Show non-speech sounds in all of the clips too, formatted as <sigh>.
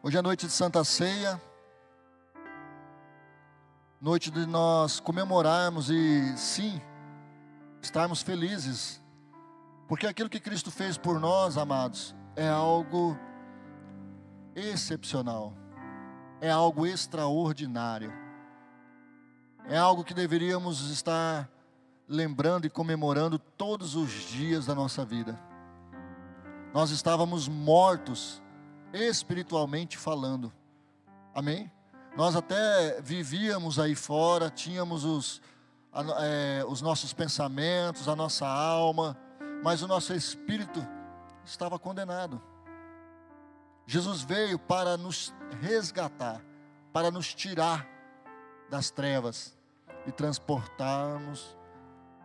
Hoje é noite de Santa Ceia, noite de nós comemorarmos e, sim, estarmos felizes, porque aquilo que Cristo fez por nós, amados, é algo excepcional, é algo extraordinário, é algo que deveríamos estar lembrando e comemorando todos os dias da nossa vida. Nós estávamos mortos espiritualmente falando. Amém? Nós até vivíamos aí fora, tínhamos os, é, os nossos pensamentos, a nossa alma, mas o nosso espírito estava condenado. Jesus veio para nos resgatar, para nos tirar das trevas e transportarmos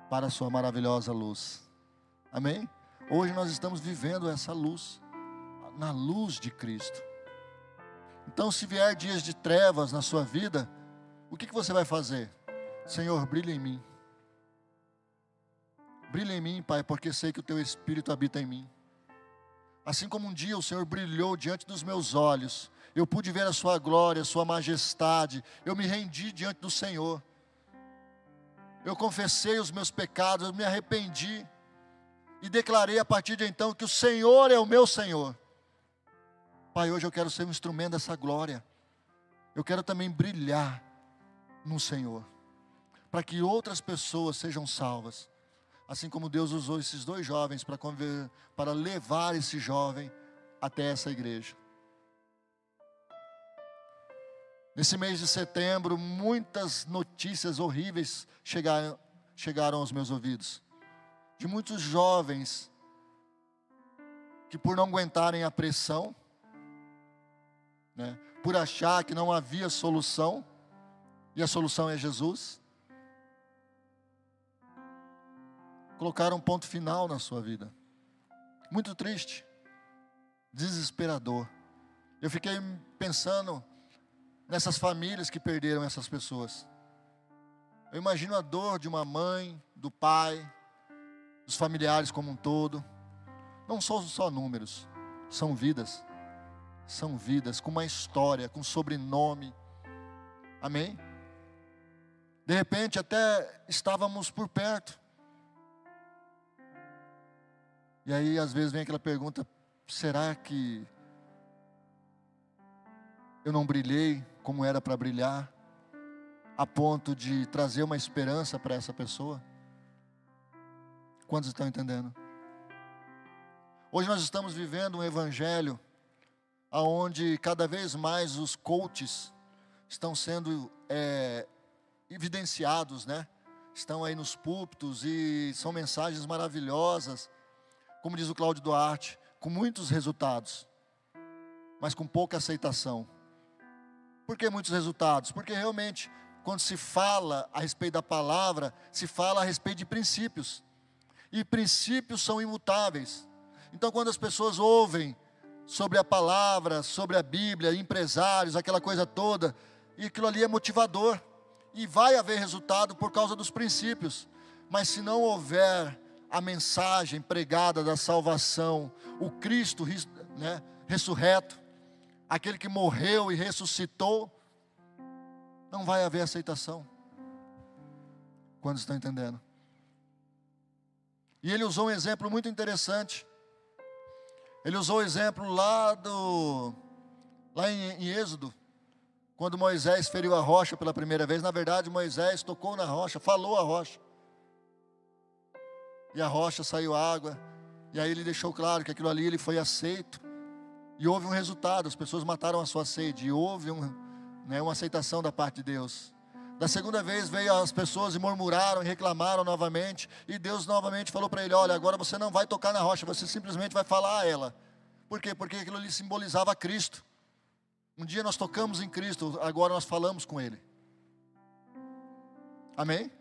para a Sua maravilhosa luz. Amém? Hoje nós estamos vivendo essa luz na luz de Cristo. Então, se vier dias de trevas na sua vida, o que, que você vai fazer? Senhor, brilha em mim. Brilha em mim, Pai, porque sei que o Teu Espírito habita em mim. Assim como um dia o Senhor brilhou diante dos meus olhos, eu pude ver a Sua glória, a Sua majestade, eu me rendi diante do Senhor. Eu confessei os meus pecados, eu me arrependi e declarei a partir de então que o Senhor é o meu Senhor. Pai, hoje eu quero ser um instrumento dessa glória. Eu quero também brilhar no Senhor, para que outras pessoas sejam salvas. Assim como Deus usou esses dois jovens para, para levar esse jovem até essa igreja. Nesse mês de setembro, muitas notícias horríveis chegaram, chegaram aos meus ouvidos. De muitos jovens que, por não aguentarem a pressão, né, por achar que não havia solução, e a solução é Jesus, colocaram um ponto final na sua vida. Muito triste, desesperador. Eu fiquei pensando nessas famílias que perderam essas pessoas. Eu imagino a dor de uma mãe, do pai, dos familiares como um todo. Não são só números, são vidas são vidas com uma história, com sobrenome. Amém? De repente até estávamos por perto. E aí às vezes vem aquela pergunta: será que eu não brilhei como era para brilhar, a ponto de trazer uma esperança para essa pessoa? Quantos estão entendendo? Hoje nós estamos vivendo um evangelho aonde cada vez mais os coaches estão sendo é, evidenciados, né? Estão aí nos púlpitos e são mensagens maravilhosas, como diz o Cláudio Duarte, com muitos resultados, mas com pouca aceitação. Por que muitos resultados? Porque realmente, quando se fala a respeito da palavra, se fala a respeito de princípios. E princípios são imutáveis. Então, quando as pessoas ouvem sobre a palavra, sobre a Bíblia, empresários, aquela coisa toda, e aquilo ali é motivador, e vai haver resultado por causa dos princípios, mas se não houver a mensagem pregada da salvação, o Cristo né, ressurreto, aquele que morreu e ressuscitou, não vai haver aceitação. Quando estão entendendo? E ele usou um exemplo muito interessante. Ele usou o exemplo lá do lá em, em Êxodo, quando Moisés feriu a rocha pela primeira vez. Na verdade, Moisés tocou na rocha, falou a rocha. E a rocha saiu água. E aí ele deixou claro que aquilo ali ele foi aceito. E houve um resultado, as pessoas mataram a sua sede. E houve um, né, uma aceitação da parte de Deus. Da segunda vez veio as pessoas e murmuraram e reclamaram novamente. E Deus novamente falou para ele: Olha, agora você não vai tocar na rocha, você simplesmente vai falar a ela. Por quê? Porque aquilo ali simbolizava Cristo. Um dia nós tocamos em Cristo, agora nós falamos com Ele. Amém?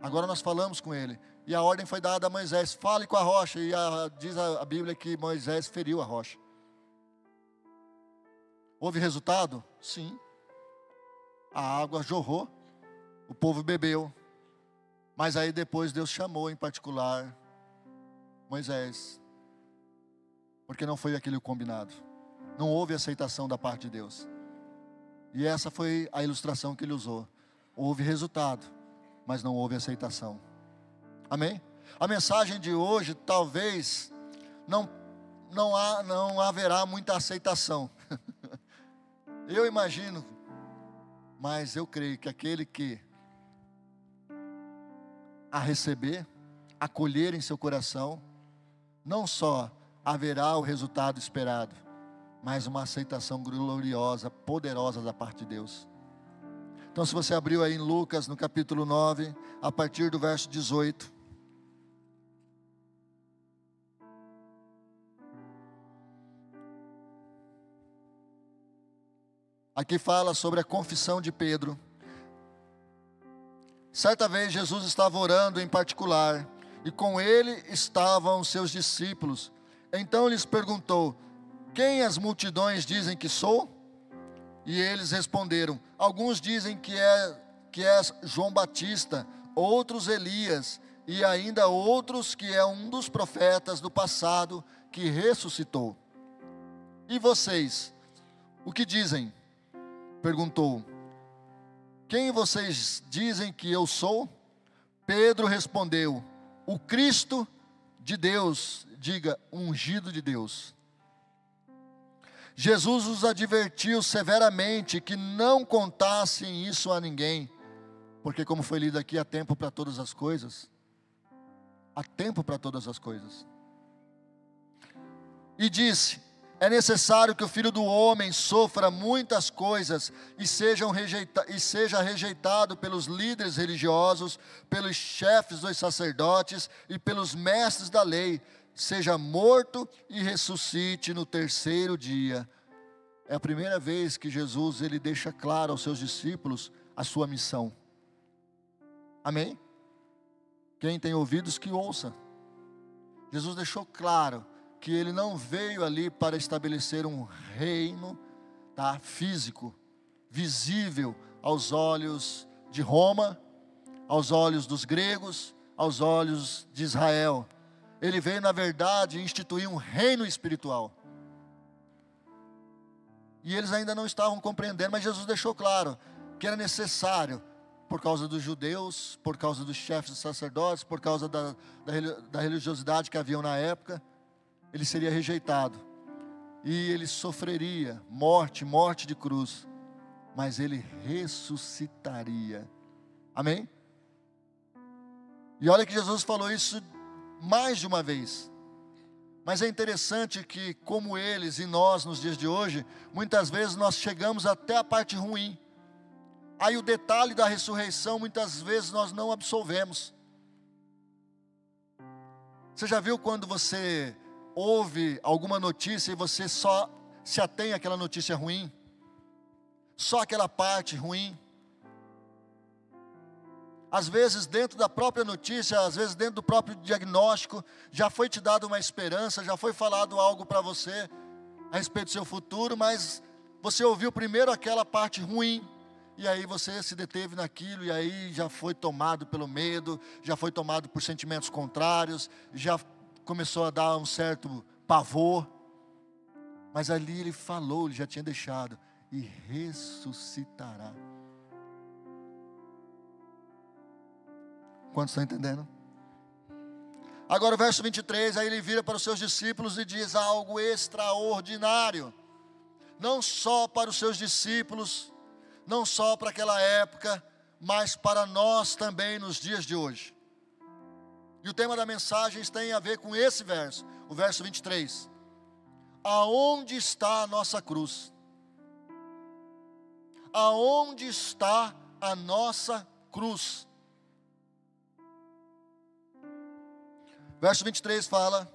Agora nós falamos com Ele. E a ordem foi dada a Moisés: fale com a rocha. E a, diz a, a Bíblia que Moisés feriu a rocha. Houve resultado? Sim a água jorrou, o povo bebeu. Mas aí depois Deus chamou em particular Moisés, porque não foi aquele combinado. Não houve aceitação da parte de Deus. E essa foi a ilustração que ele usou. Houve resultado, mas não houve aceitação. Amém? A mensagem de hoje talvez não não há não haverá muita aceitação. <laughs> eu imagino, mas eu creio que aquele que a receber, acolher em seu coração, não só haverá o resultado esperado, mas uma aceitação gloriosa, poderosa da parte de Deus. Então, se você abriu aí em Lucas, no capítulo 9, a partir do verso 18. Aqui fala sobre a confissão de Pedro. Certa vez Jesus estava orando em particular, e com ele estavam seus discípulos. Então lhes perguntou: Quem as multidões dizem que sou? E eles responderam: Alguns dizem que é que és João Batista, outros Elias, e ainda outros que é um dos profetas do passado que ressuscitou. E vocês, o que dizem? Perguntou. Quem vocês dizem que eu sou? Pedro respondeu: O Cristo de Deus, diga, ungido de Deus. Jesus os advertiu severamente que não contassem isso a ninguém, porque, como foi lido aqui, há tempo para todas as coisas. Há tempo para todas as coisas. E disse: é necessário que o filho do homem sofra muitas coisas e, sejam rejeita e seja rejeitado pelos líderes religiosos, pelos chefes dos sacerdotes e pelos mestres da lei, seja morto e ressuscite no terceiro dia. É a primeira vez que Jesus ele deixa claro aos seus discípulos a sua missão. Amém? Quem tem ouvidos que ouça. Jesus deixou claro que ele não veio ali para estabelecer um reino tá, físico, visível aos olhos de Roma, aos olhos dos gregos, aos olhos de Israel. Ele veio, na verdade, instituir um reino espiritual. E eles ainda não estavam compreendendo, mas Jesus deixou claro que era necessário, por causa dos judeus, por causa dos chefes dos sacerdotes, por causa da, da, da religiosidade que haviam na época, ele seria rejeitado. E ele sofreria morte, morte de cruz. Mas ele ressuscitaria. Amém? E olha que Jesus falou isso mais de uma vez. Mas é interessante que, como eles e nós nos dias de hoje, muitas vezes nós chegamos até a parte ruim. Aí o detalhe da ressurreição, muitas vezes nós não absolvemos. Você já viu quando você ouve alguma notícia e você só se atém àquela notícia ruim, só aquela parte ruim. Às vezes, dentro da própria notícia, às vezes, dentro do próprio diagnóstico, já foi te dado uma esperança, já foi falado algo para você a respeito do seu futuro, mas você ouviu primeiro aquela parte ruim, e aí você se deteve naquilo, e aí já foi tomado pelo medo, já foi tomado por sentimentos contrários, já começou a dar um certo pavor. Mas ali ele falou, ele já tinha deixado, e ressuscitará. Quantos estão entendendo? Agora o verso 23, aí ele vira para os seus discípulos e diz algo extraordinário. Não só para os seus discípulos, não só para aquela época, mas para nós também nos dias de hoje. E o tema da mensagem tem a ver com esse verso, o verso 23. Aonde está a nossa cruz? Aonde está a nossa cruz? Verso 23 fala: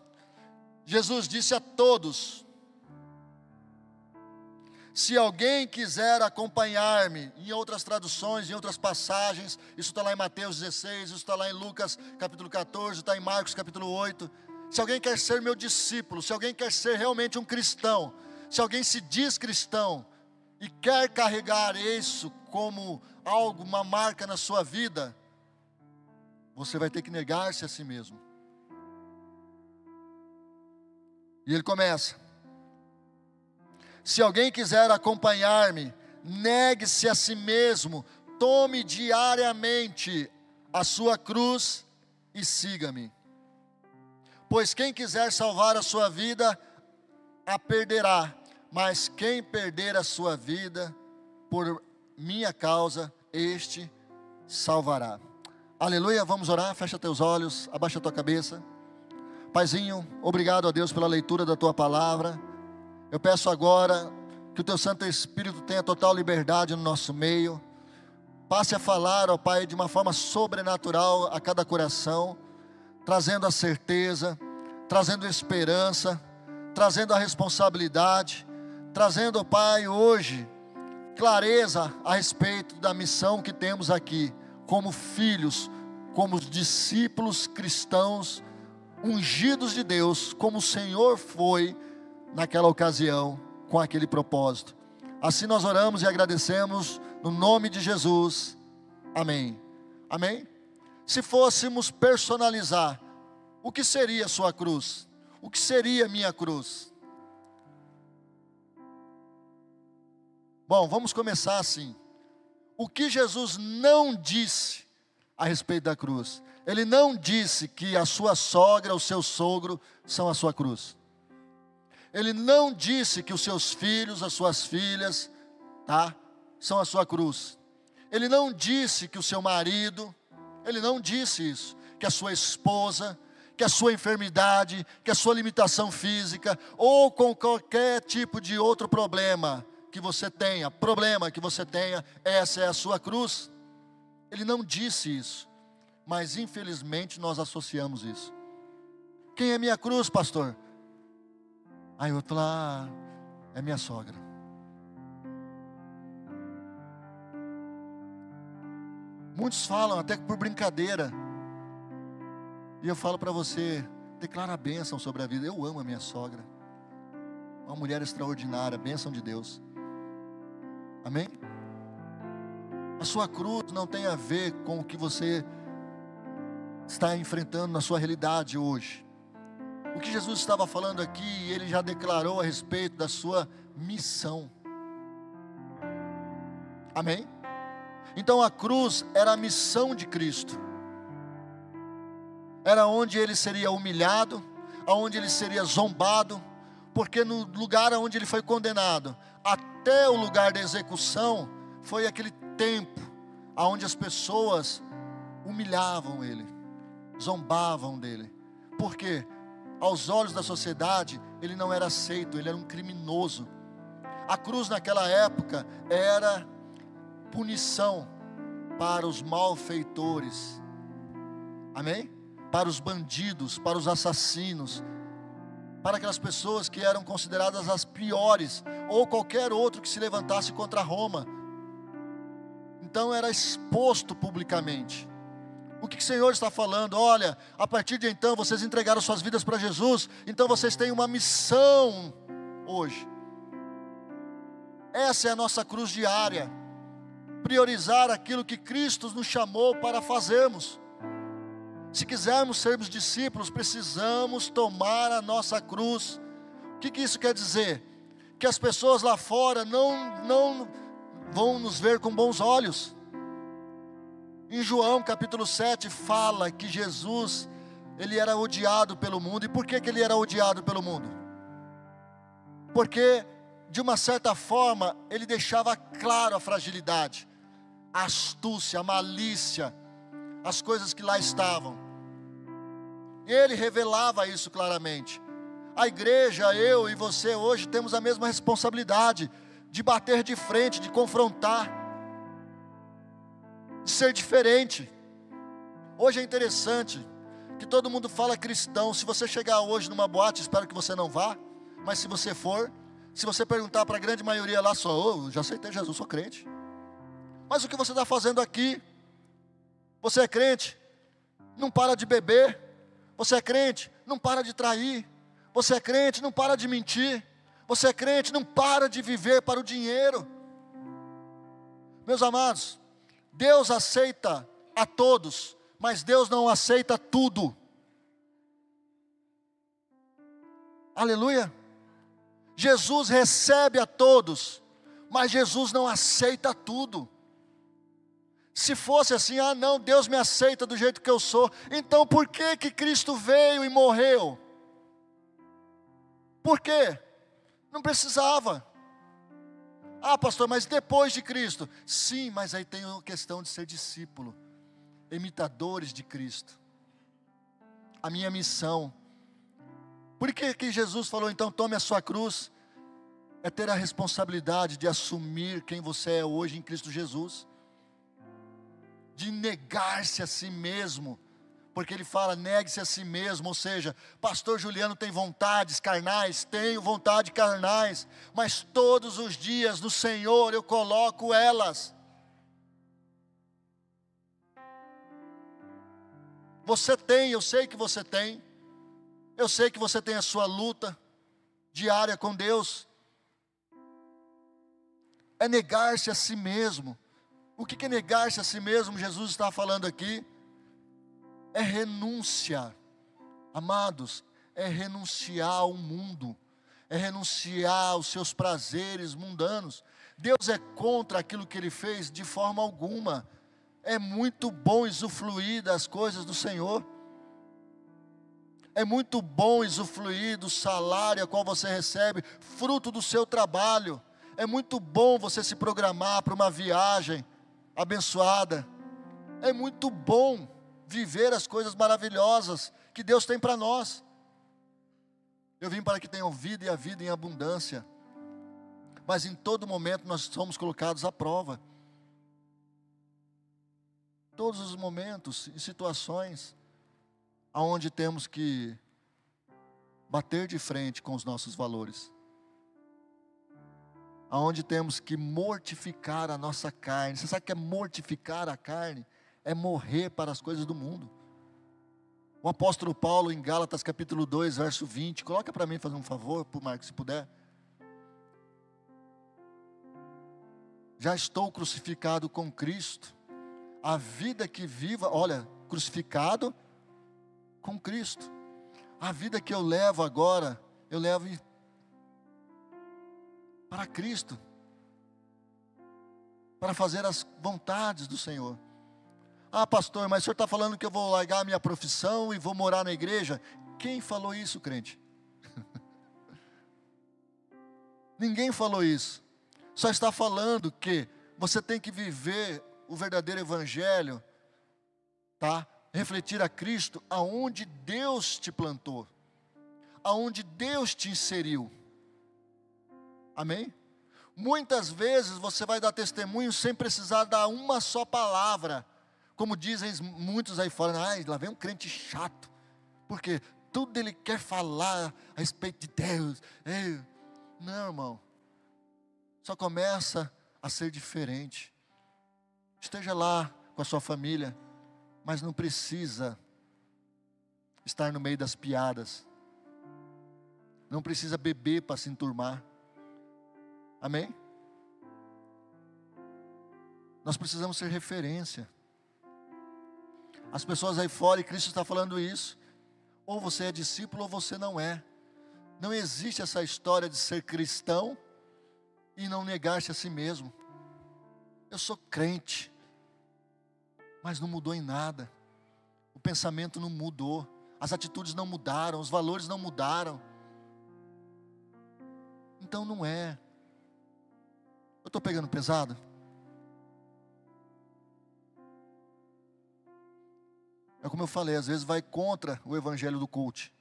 Jesus disse a todos: se alguém quiser acompanhar-me, em outras traduções, em outras passagens, isso está lá em Mateus 16, isso está lá em Lucas capítulo 14, está em Marcos capítulo 8. Se alguém quer ser meu discípulo, se alguém quer ser realmente um cristão, se alguém se diz cristão e quer carregar isso como algo, uma marca na sua vida, você vai ter que negar-se a si mesmo. E ele começa: Se alguém quiser acompanhar-me, negue-se a si mesmo, tome diariamente a sua cruz e siga-me. Pois quem quiser salvar a sua vida, a perderá, mas quem perder a sua vida por minha causa, este salvará. Aleluia, vamos orar, fecha teus olhos, abaixa tua cabeça. Paizinho, obrigado a Deus pela leitura da tua palavra. Eu peço agora que o teu Santo Espírito tenha total liberdade no nosso meio. Passe a falar, ó Pai, de uma forma sobrenatural a cada coração, trazendo a certeza, trazendo esperança, trazendo a responsabilidade, trazendo, ó Pai, hoje clareza a respeito da missão que temos aqui, como filhos, como discípulos cristãos ungidos de Deus, como o Senhor foi naquela ocasião, com aquele propósito. Assim nós oramos e agradecemos no nome de Jesus. Amém. Amém? Se fôssemos personalizar, o que seria sua cruz? O que seria minha cruz? Bom, vamos começar assim. O que Jesus não disse a respeito da cruz? Ele não disse que a sua sogra, o seu sogro são a sua cruz. Ele não disse que os seus filhos, as suas filhas, tá, são a sua cruz. Ele não disse que o seu marido, ele não disse isso, que a sua esposa, que a sua enfermidade, que a sua limitação física, ou com qualquer tipo de outro problema que você tenha, problema que você tenha, essa é a sua cruz. Ele não disse isso, mas infelizmente nós associamos isso. Quem é minha cruz, pastor? Aí outro lá é minha sogra. Muitos falam até por brincadeira. E eu falo para você, declara a bênção sobre a vida. Eu amo a minha sogra. Uma mulher extraordinária, bênção de Deus. Amém? A sua cruz não tem a ver com o que você está enfrentando na sua realidade hoje. O que Jesus estava falando aqui, ele já declarou a respeito da sua missão. Amém? Então a cruz era a missão de Cristo. Era onde ele seria humilhado, aonde ele seria zombado, porque no lugar onde ele foi condenado, até o lugar da execução, foi aquele tempo aonde as pessoas humilhavam ele, zombavam dele. Por quê? Aos olhos da sociedade, ele não era aceito, ele era um criminoso. A cruz naquela época era punição para os malfeitores, amém? Para os bandidos, para os assassinos, para aquelas pessoas que eram consideradas as piores, ou qualquer outro que se levantasse contra Roma. Então era exposto publicamente. O que o Senhor está falando? Olha, a partir de então vocês entregaram suas vidas para Jesus, então vocês têm uma missão hoje. Essa é a nossa cruz diária. Priorizar aquilo que Cristo nos chamou para fazermos. Se quisermos sermos discípulos, precisamos tomar a nossa cruz. O que, que isso quer dizer? Que as pessoas lá fora não, não vão nos ver com bons olhos em João capítulo 7 fala que Jesus, ele era odiado pelo mundo. E por que, que ele era odiado pelo mundo? Porque, de uma certa forma, ele deixava claro a fragilidade, a astúcia, a malícia, as coisas que lá estavam. Ele revelava isso claramente. A igreja, eu e você hoje temos a mesma responsabilidade de bater de frente, de confrontar ser diferente. Hoje é interessante que todo mundo fala cristão. Se você chegar hoje numa boate, espero que você não vá, mas se você for, se você perguntar para a grande maioria lá, só, oh, já aceitei Jesus, sou crente. Mas o que você está fazendo aqui? Você é crente? Não para de beber. Você é crente? Não para de trair. Você é crente? Não para de mentir. Você é crente? Não para de viver para o dinheiro. Meus amados, Deus aceita a todos, mas Deus não aceita tudo. Aleluia. Jesus recebe a todos, mas Jesus não aceita tudo. Se fosse assim, ah não, Deus me aceita do jeito que eu sou, então por que que Cristo veio e morreu? Por quê? Não precisava. Ah, pastor, mas depois de Cristo? Sim, mas aí tem a questão de ser discípulo, imitadores de Cristo. A minha missão. Por que, que Jesus falou, então, tome a sua cruz? É ter a responsabilidade de assumir quem você é hoje em Cristo Jesus, de negar-se a si mesmo porque ele fala, negue-se a si mesmo, ou seja, pastor Juliano tem vontades carnais, tenho vontade carnais, mas todos os dias no Senhor eu coloco elas. Você tem, eu sei que você tem, eu sei que você tem a sua luta diária com Deus, é negar-se a si mesmo. O que é negar-se a si mesmo? Jesus está falando aqui é renúncia. Amados, é renunciar ao mundo, é renunciar aos seus prazeres mundanos. Deus é contra aquilo que ele fez de forma alguma. É muito bom usufruir das coisas do Senhor. É muito bom usufruir do salário a qual você recebe, fruto do seu trabalho. É muito bom você se programar para uma viagem abençoada. É muito bom viver as coisas maravilhosas que Deus tem para nós. Eu vim para que tenham vida e a vida em abundância. Mas em todo momento nós somos colocados à prova. Todos os momentos e situações aonde temos que bater de frente com os nossos valores. Aonde temos que mortificar a nossa carne. Você sabe o que é mortificar a carne? É morrer para as coisas do mundo. O apóstolo Paulo, em Gálatas capítulo 2, verso 20, coloca para mim, fazer um favor, por Marcos, se puder. Já estou crucificado com Cristo. A vida que viva, olha, crucificado com Cristo. A vida que eu levo agora, eu levo para Cristo. Para fazer as vontades do Senhor. Ah, pastor, mas o senhor está falando que eu vou largar a minha profissão e vou morar na igreja? Quem falou isso, crente? <laughs> Ninguém falou isso. Só está falando que você tem que viver o verdadeiro evangelho, tá? Refletir a Cristo aonde Deus te plantou, aonde Deus te inseriu. Amém? Muitas vezes você vai dar testemunho sem precisar dar uma só palavra como dizem muitos aí fora, ah, lá vem um crente chato, porque tudo ele quer falar a respeito de Deus. Ei, não, irmão, só começa a ser diferente. Esteja lá com a sua família, mas não precisa estar no meio das piadas. Não precisa beber para se enturmar. Amém? Nós precisamos ser referência. As pessoas aí fora, e Cristo está falando isso. Ou você é discípulo ou você não é. Não existe essa história de ser cristão e não negar-se a si mesmo. Eu sou crente, mas não mudou em nada. O pensamento não mudou, as atitudes não mudaram, os valores não mudaram. Então não é. Eu estou pegando pesado? É como eu falei, às vezes vai contra o evangelho do culto,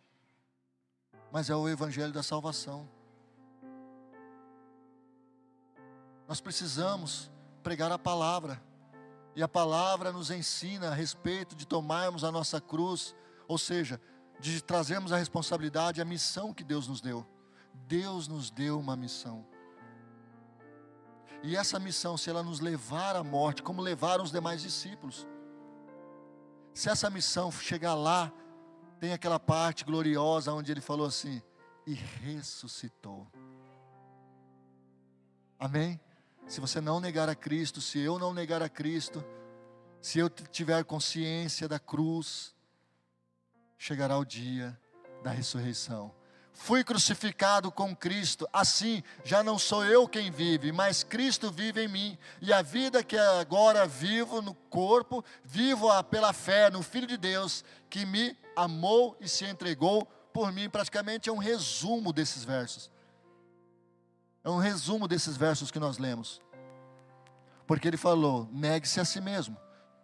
mas é o evangelho da salvação. Nós precisamos pregar a palavra, e a palavra nos ensina a respeito de tomarmos a nossa cruz, ou seja, de trazermos a responsabilidade, a missão que Deus nos deu. Deus nos deu uma missão. E essa missão, se ela nos levar à morte, como levaram os demais discípulos, se essa missão chegar lá, tem aquela parte gloriosa onde ele falou assim: e ressuscitou. Amém? Se você não negar a Cristo, se eu não negar a Cristo, se eu tiver consciência da cruz, chegará o dia da ressurreição. Fui crucificado com Cristo, assim já não sou eu quem vive, mas Cristo vive em mim. E a vida que agora vivo no corpo, vivo-a pela fé no Filho de Deus, que me amou e se entregou por mim. Praticamente é um resumo desses versos. É um resumo desses versos que nós lemos. Porque ele falou: negue-se a si mesmo,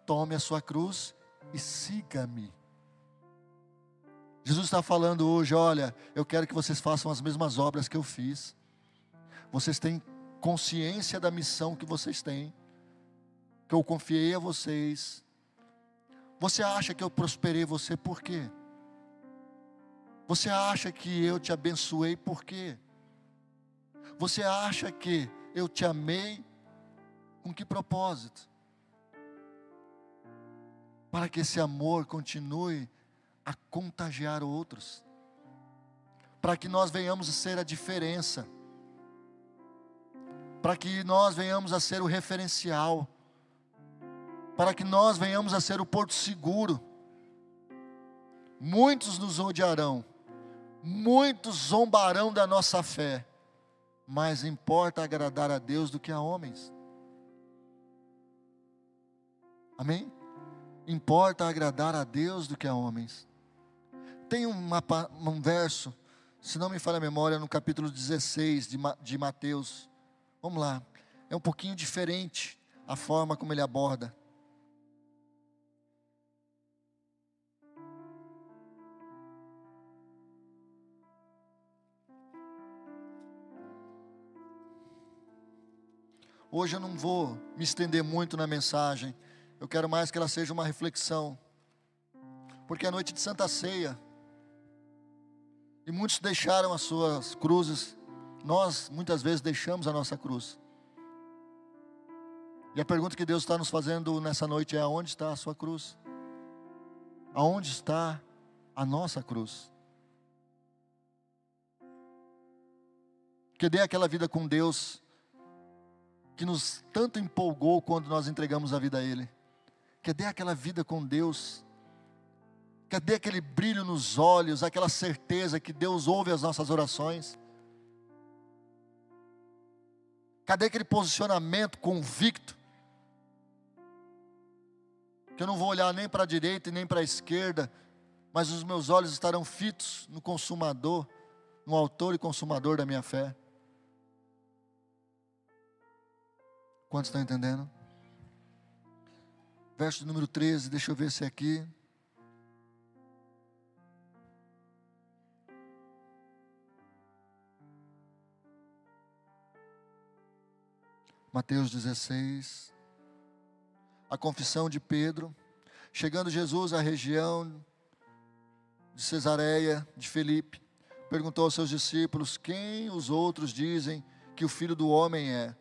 tome a sua cruz e siga-me. Jesus está falando hoje: olha, eu quero que vocês façam as mesmas obras que eu fiz. Vocês têm consciência da missão que vocês têm, que eu confiei a vocês. Você acha que eu prosperei você por quê? Você acha que eu te abençoei por quê? Você acha que eu te amei com que propósito? Para que esse amor continue a contagiar outros, para que nós venhamos a ser a diferença, para que nós venhamos a ser o referencial, para que nós venhamos a ser o porto seguro. Muitos nos odiarão, muitos zombarão da nossa fé, mas importa agradar a Deus do que a homens. Amém? Importa agradar a Deus do que a homens. Tem uma, um verso, se não me falha a memória, no capítulo 16 de, de Mateus. Vamos lá. É um pouquinho diferente a forma como ele aborda. Hoje eu não vou me estender muito na mensagem. Eu quero mais que ela seja uma reflexão. Porque a noite de Santa Ceia e muitos deixaram as suas cruzes. Nós, muitas vezes, deixamos a nossa cruz. E a pergunta que Deus está nos fazendo nessa noite é: aonde está a sua cruz? Aonde está a nossa cruz? Cadê aquela vida com Deus que nos tanto empolgou quando nós entregamos a vida a Ele? Cadê aquela vida com Deus Cadê aquele brilho nos olhos, aquela certeza que Deus ouve as nossas orações? Cadê aquele posicionamento convicto? Que eu não vou olhar nem para a direita e nem para a esquerda, mas os meus olhos estarão fitos no consumador, no autor e consumador da minha fé. Quantos estão entendendo? Verso número 13, deixa eu ver se é aqui. Mateus 16. A confissão de Pedro. Chegando Jesus à região de Cesareia de Felipe, perguntou aos seus discípulos: Quem os outros dizem que o filho do homem é?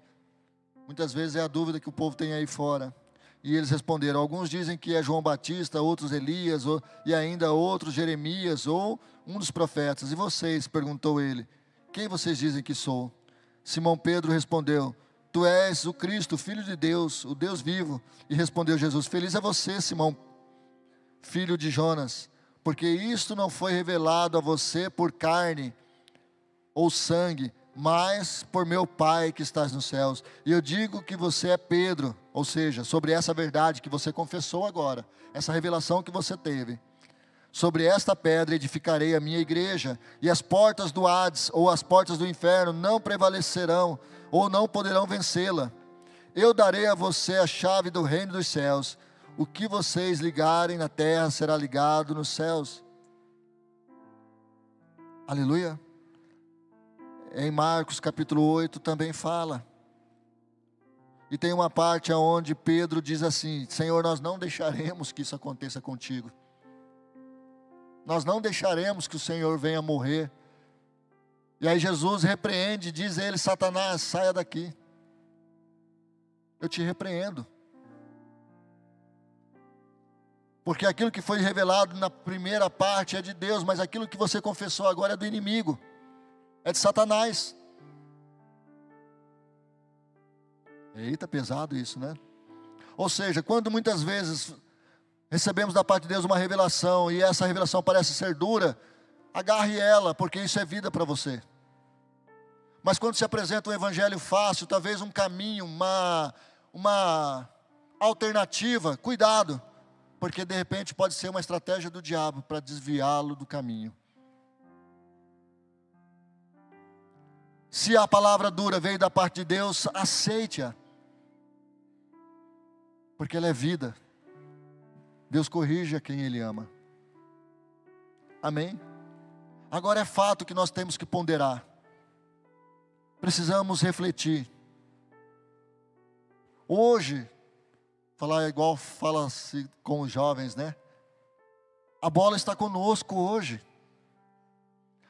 Muitas vezes é a dúvida que o povo tem aí fora. E eles responderam: Alguns dizem que é João Batista, outros Elias, ou, e ainda outros Jeremias, ou um dos profetas. E vocês? perguntou ele: Quem vocês dizem que sou? Simão Pedro respondeu: Tu és o Cristo, Filho de Deus, o Deus vivo. E respondeu Jesus: Feliz é você, Simão, filho de Jonas, porque isto não foi revelado a você por carne ou sangue, mas por meu Pai que estás nos céus. E eu digo que você é Pedro, ou seja, sobre essa verdade que você confessou agora, essa revelação que você teve. Sobre esta pedra edificarei a minha igreja, e as portas do Hades ou as portas do inferno não prevalecerão ou não poderão vencê-la. Eu darei a você a chave do reino dos céus. O que vocês ligarem na terra será ligado nos céus. Aleluia. Em Marcos capítulo 8 também fala. E tem uma parte onde Pedro diz assim: Senhor, nós não deixaremos que isso aconteça contigo. Nós não deixaremos que o Senhor venha morrer e aí Jesus repreende, diz a ele: Satanás, saia daqui. Eu te repreendo. Porque aquilo que foi revelado na primeira parte é de Deus, mas aquilo que você confessou agora é do inimigo, é de Satanás. Eita, pesado isso, né? Ou seja, quando muitas vezes recebemos da parte de Deus uma revelação e essa revelação parece ser dura, agarre ela, porque isso é vida para você. Mas quando se apresenta um evangelho fácil, talvez um caminho, uma, uma alternativa, cuidado, porque de repente pode ser uma estratégia do diabo para desviá-lo do caminho. Se a palavra dura veio da parte de Deus, aceite-a, porque ela é vida. Deus corrige a quem Ele ama. Amém? Agora é fato que nós temos que ponderar precisamos refletir. Hoje, falar igual fala-se com os jovens, né? A bola está conosco hoje.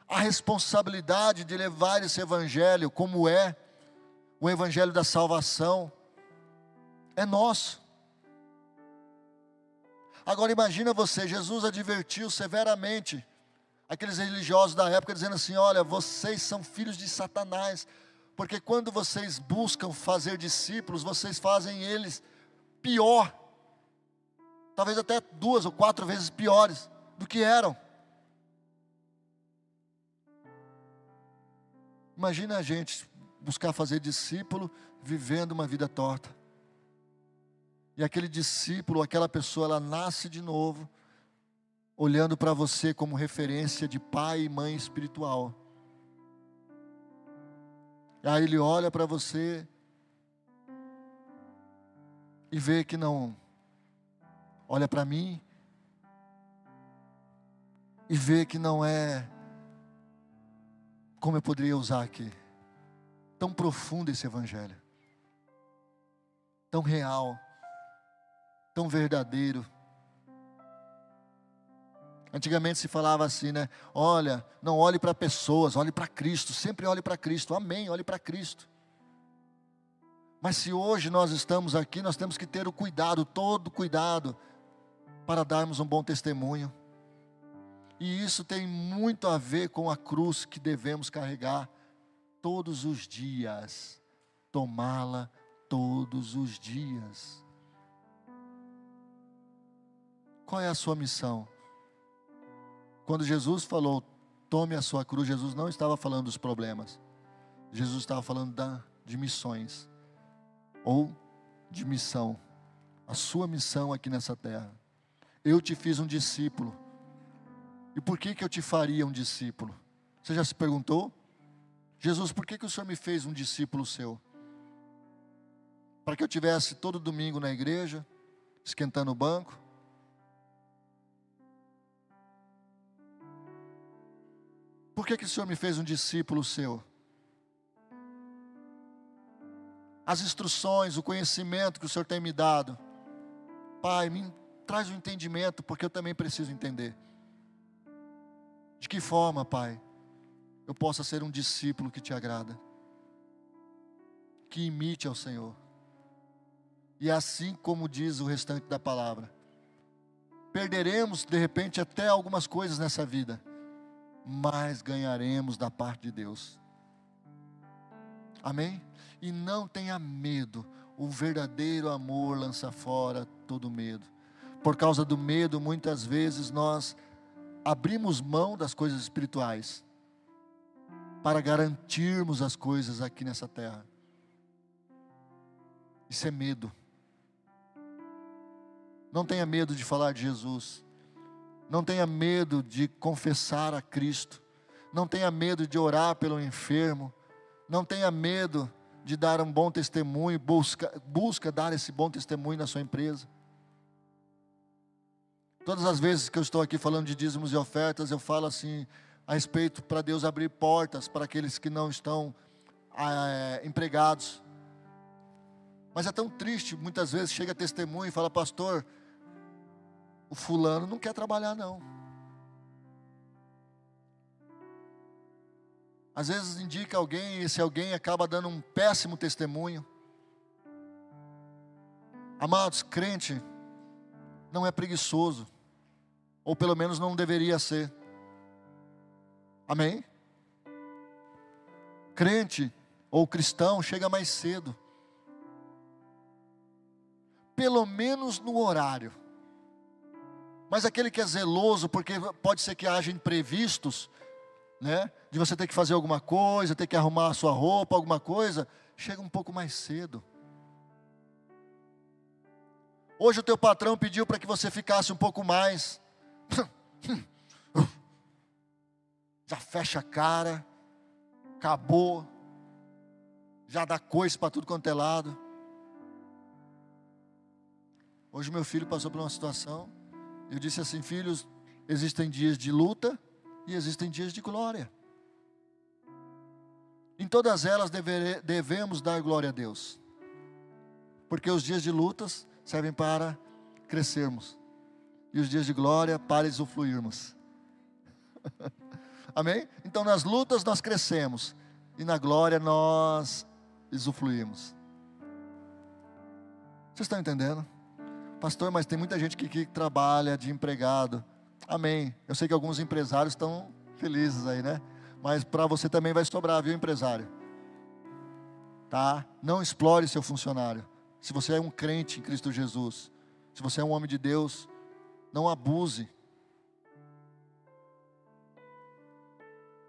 A responsabilidade de levar esse evangelho, como é o evangelho da salvação, é nosso. Agora imagina você, Jesus advertiu severamente aqueles religiosos da época dizendo assim: "Olha, vocês são filhos de Satanás, porque quando vocês buscam fazer discípulos, vocês fazem eles pior. Talvez até duas ou quatro vezes piores do que eram. Imagina a gente buscar fazer discípulo vivendo uma vida torta. E aquele discípulo, aquela pessoa, ela nasce de novo, olhando para você como referência de pai e mãe espiritual. Aí ele olha para você e vê que não olha para mim e vê que não é como eu poderia usar aqui. Tão profundo esse evangelho. Tão real, tão verdadeiro Antigamente se falava assim, né? Olha, não olhe para pessoas, olhe para Cristo, sempre olhe para Cristo. Amém, olhe para Cristo. Mas se hoje nós estamos aqui, nós temos que ter o cuidado, todo cuidado, para darmos um bom testemunho. E isso tem muito a ver com a cruz que devemos carregar todos os dias, tomá-la todos os dias. Qual é a sua missão? Quando Jesus falou, tome a sua cruz, Jesus não estava falando dos problemas. Jesus estava falando da, de missões. Ou de missão. A sua missão aqui nessa terra. Eu te fiz um discípulo. E por que, que eu te faria um discípulo? Você já se perguntou? Jesus, por que, que o Senhor me fez um discípulo seu? Para que eu tivesse todo domingo na igreja, esquentando o banco? Por que, que o Senhor me fez um discípulo seu? As instruções, o conhecimento que o Senhor tem me dado. Pai, me traz o um entendimento, porque eu também preciso entender. De que forma, Pai, eu possa ser um discípulo que te agrada, que imite ao Senhor. E assim como diz o restante da palavra, perderemos de repente até algumas coisas nessa vida mais ganharemos da parte de Deus. Amém? E não tenha medo, o verdadeiro amor lança fora todo medo. Por causa do medo, muitas vezes nós abrimos mão das coisas espirituais para garantirmos as coisas aqui nessa terra. Isso é medo. Não tenha medo de falar de Jesus. Não tenha medo de confessar a Cristo. Não tenha medo de orar pelo enfermo. Não tenha medo de dar um bom testemunho. Busca, busca dar esse bom testemunho na sua empresa. Todas as vezes que eu estou aqui falando de dízimos e ofertas, eu falo assim a respeito para Deus abrir portas para aqueles que não estão é, empregados. Mas é tão triste, muitas vezes chega testemunho e fala, pastor, o fulano não quer trabalhar, não. Às vezes indica alguém e esse alguém acaba dando um péssimo testemunho. Amados, crente não é preguiçoso, ou pelo menos não deveria ser. Amém? Crente ou cristão chega mais cedo, pelo menos no horário Mas aquele que é zeloso, porque pode ser que haja imprevistos, né? De você ter que fazer alguma coisa, ter que arrumar a sua roupa, alguma coisa, chega um pouco mais cedo. Hoje o teu patrão pediu para que você ficasse um pouco mais. <laughs> Já fecha a cara, acabou, já dá coisa para tudo quanto é lado. Hoje meu filho passou por uma situação, eu disse assim, filhos, existem dias de luta e existem dias de glória. Em todas elas devemos dar glória a Deus. Porque os dias de lutas servem para crescermos. E os dias de glória para usufruirmos. <laughs> Amém? Então nas lutas nós crescemos. E na glória nós usufruímos. Vocês estão entendendo? Pastor, mas tem muita gente que, que trabalha de empregado. Amém. Eu sei que alguns empresários estão felizes aí, né? Mas para você também vai sobrar, viu, empresário? Tá? Não explore seu funcionário. Se você é um crente em Cristo Jesus, se você é um homem de Deus, não abuse.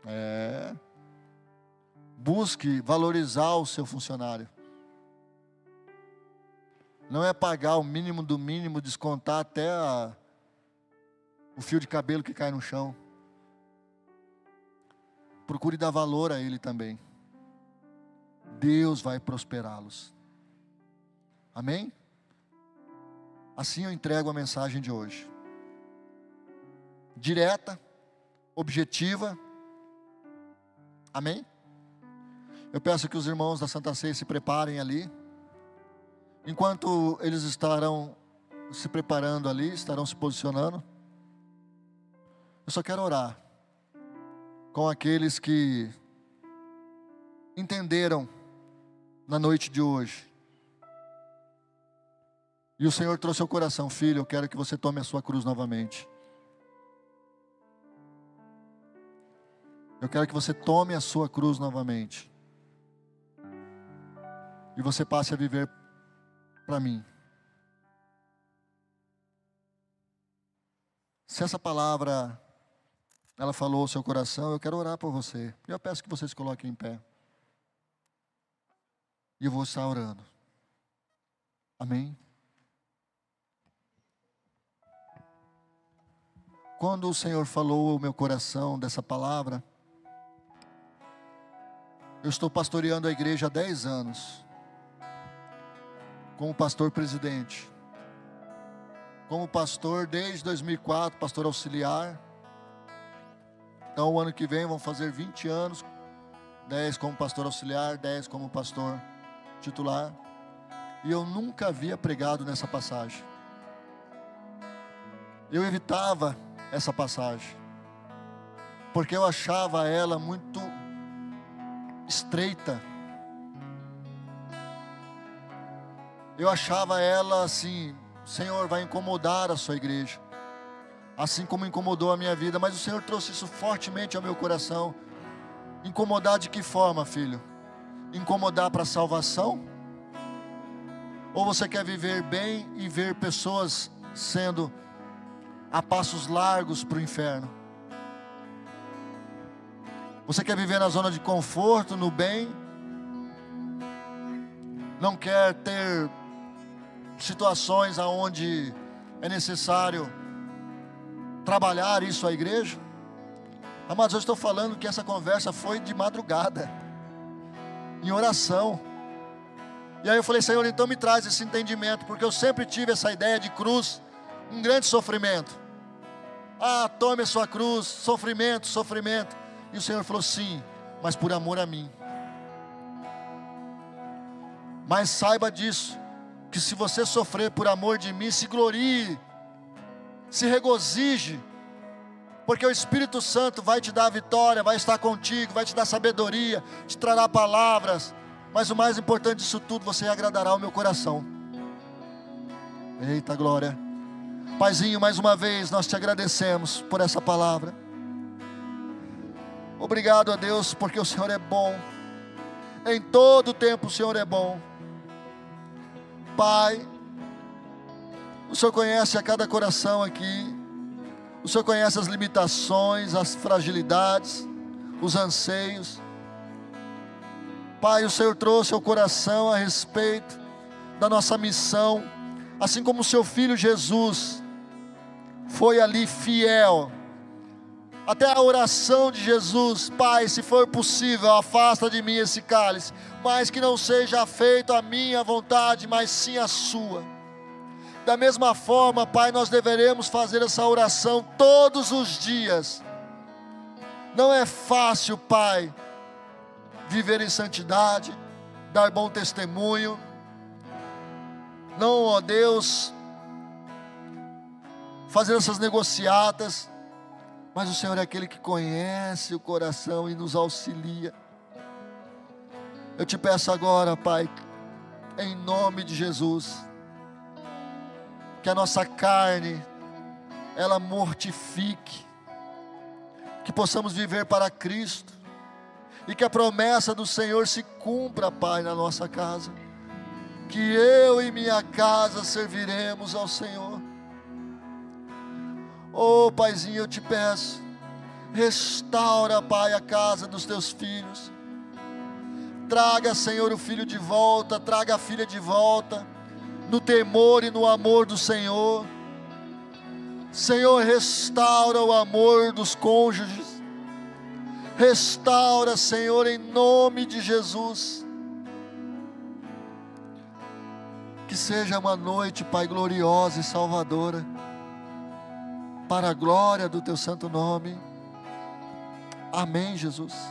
É. Busque valorizar o seu funcionário. Não é pagar o mínimo do mínimo, descontar até a, o fio de cabelo que cai no chão. Procure dar valor a ele também. Deus vai prosperá-los. Amém? Assim eu entrego a mensagem de hoje. Direta, objetiva. Amém? Eu peço que os irmãos da Santa Ceia se preparem ali. Enquanto eles estarão se preparando ali, estarão se posicionando. Eu só quero orar com aqueles que entenderam na noite de hoje. E o Senhor trouxe ao coração, filho, eu quero que você tome a sua cruz novamente. Eu quero que você tome a sua cruz novamente. E você passe a viver para mim. Se essa palavra ela falou ao seu coração, eu quero orar por você. Eu peço que vocês coloquem em pé. E eu vou estar orando. Amém. Quando o Senhor falou ao meu coração dessa palavra, eu estou pastoreando a igreja há 10 anos como pastor presidente. Como pastor desde 2004, pastor auxiliar. Então, o ano que vem vão fazer 20 anos, 10 como pastor auxiliar, 10 como pastor titular. E eu nunca havia pregado nessa passagem. Eu evitava essa passagem, porque eu achava ela muito estreita Eu achava ela assim, Senhor, vai incomodar a sua igreja, assim como incomodou a minha vida, mas o Senhor trouxe isso fortemente ao meu coração. Incomodar de que forma, filho? Incomodar para a salvação? Ou você quer viver bem e ver pessoas sendo a passos largos para o inferno? Você quer viver na zona de conforto, no bem? Não quer ter situações aonde é necessário trabalhar isso à igreja. Amados, eu estou falando que essa conversa foi de madrugada, em oração. E aí eu falei, Senhor, então me traz esse entendimento, porque eu sempre tive essa ideia de cruz, um grande sofrimento. Ah, tome a sua cruz, sofrimento, sofrimento. E o Senhor falou, sim, mas por amor a mim. Mas saiba disso, que se você sofrer por amor de mim, se glorie, se regozije, porque o Espírito Santo vai te dar a vitória, vai estar contigo, vai te dar sabedoria, te trará palavras, mas o mais importante disso tudo, você agradará o meu coração. Eita glória. Paizinho, mais uma vez nós te agradecemos por essa palavra. Obrigado a Deus, porque o Senhor é bom. Em todo tempo o Senhor é bom. Pai, o Senhor conhece a cada coração aqui. O Senhor conhece as limitações, as fragilidades, os anseios. Pai, o Senhor trouxe ao coração a respeito da nossa missão, assim como o seu filho Jesus foi ali fiel. Até a oração de Jesus, Pai, se for possível, afasta de mim esse cálice, mas que não seja feito a minha vontade, mas sim a sua. Da mesma forma, Pai, nós deveremos fazer essa oração todos os dias. Não é fácil, Pai, viver em santidade, dar bom testemunho. Não, ó Deus, fazer essas negociatas, mas o Senhor é aquele que conhece o coração e nos auxilia. Eu te peço agora, Pai, em nome de Jesus, que a nossa carne ela mortifique, que possamos viver para Cristo e que a promessa do Senhor se cumpra, Pai, na nossa casa. Que eu e minha casa serviremos ao Senhor. Oh, Paizinho, eu te peço, restaura, Pai, a casa dos teus filhos. Traga, Senhor, o filho de volta, traga a filha de volta no temor e no amor do Senhor. Senhor, restaura o amor dos cônjuges. Restaura, Senhor, em nome de Jesus. Que seja uma noite, Pai, gloriosa e salvadora, para a glória do Teu santo nome. Amém, Jesus.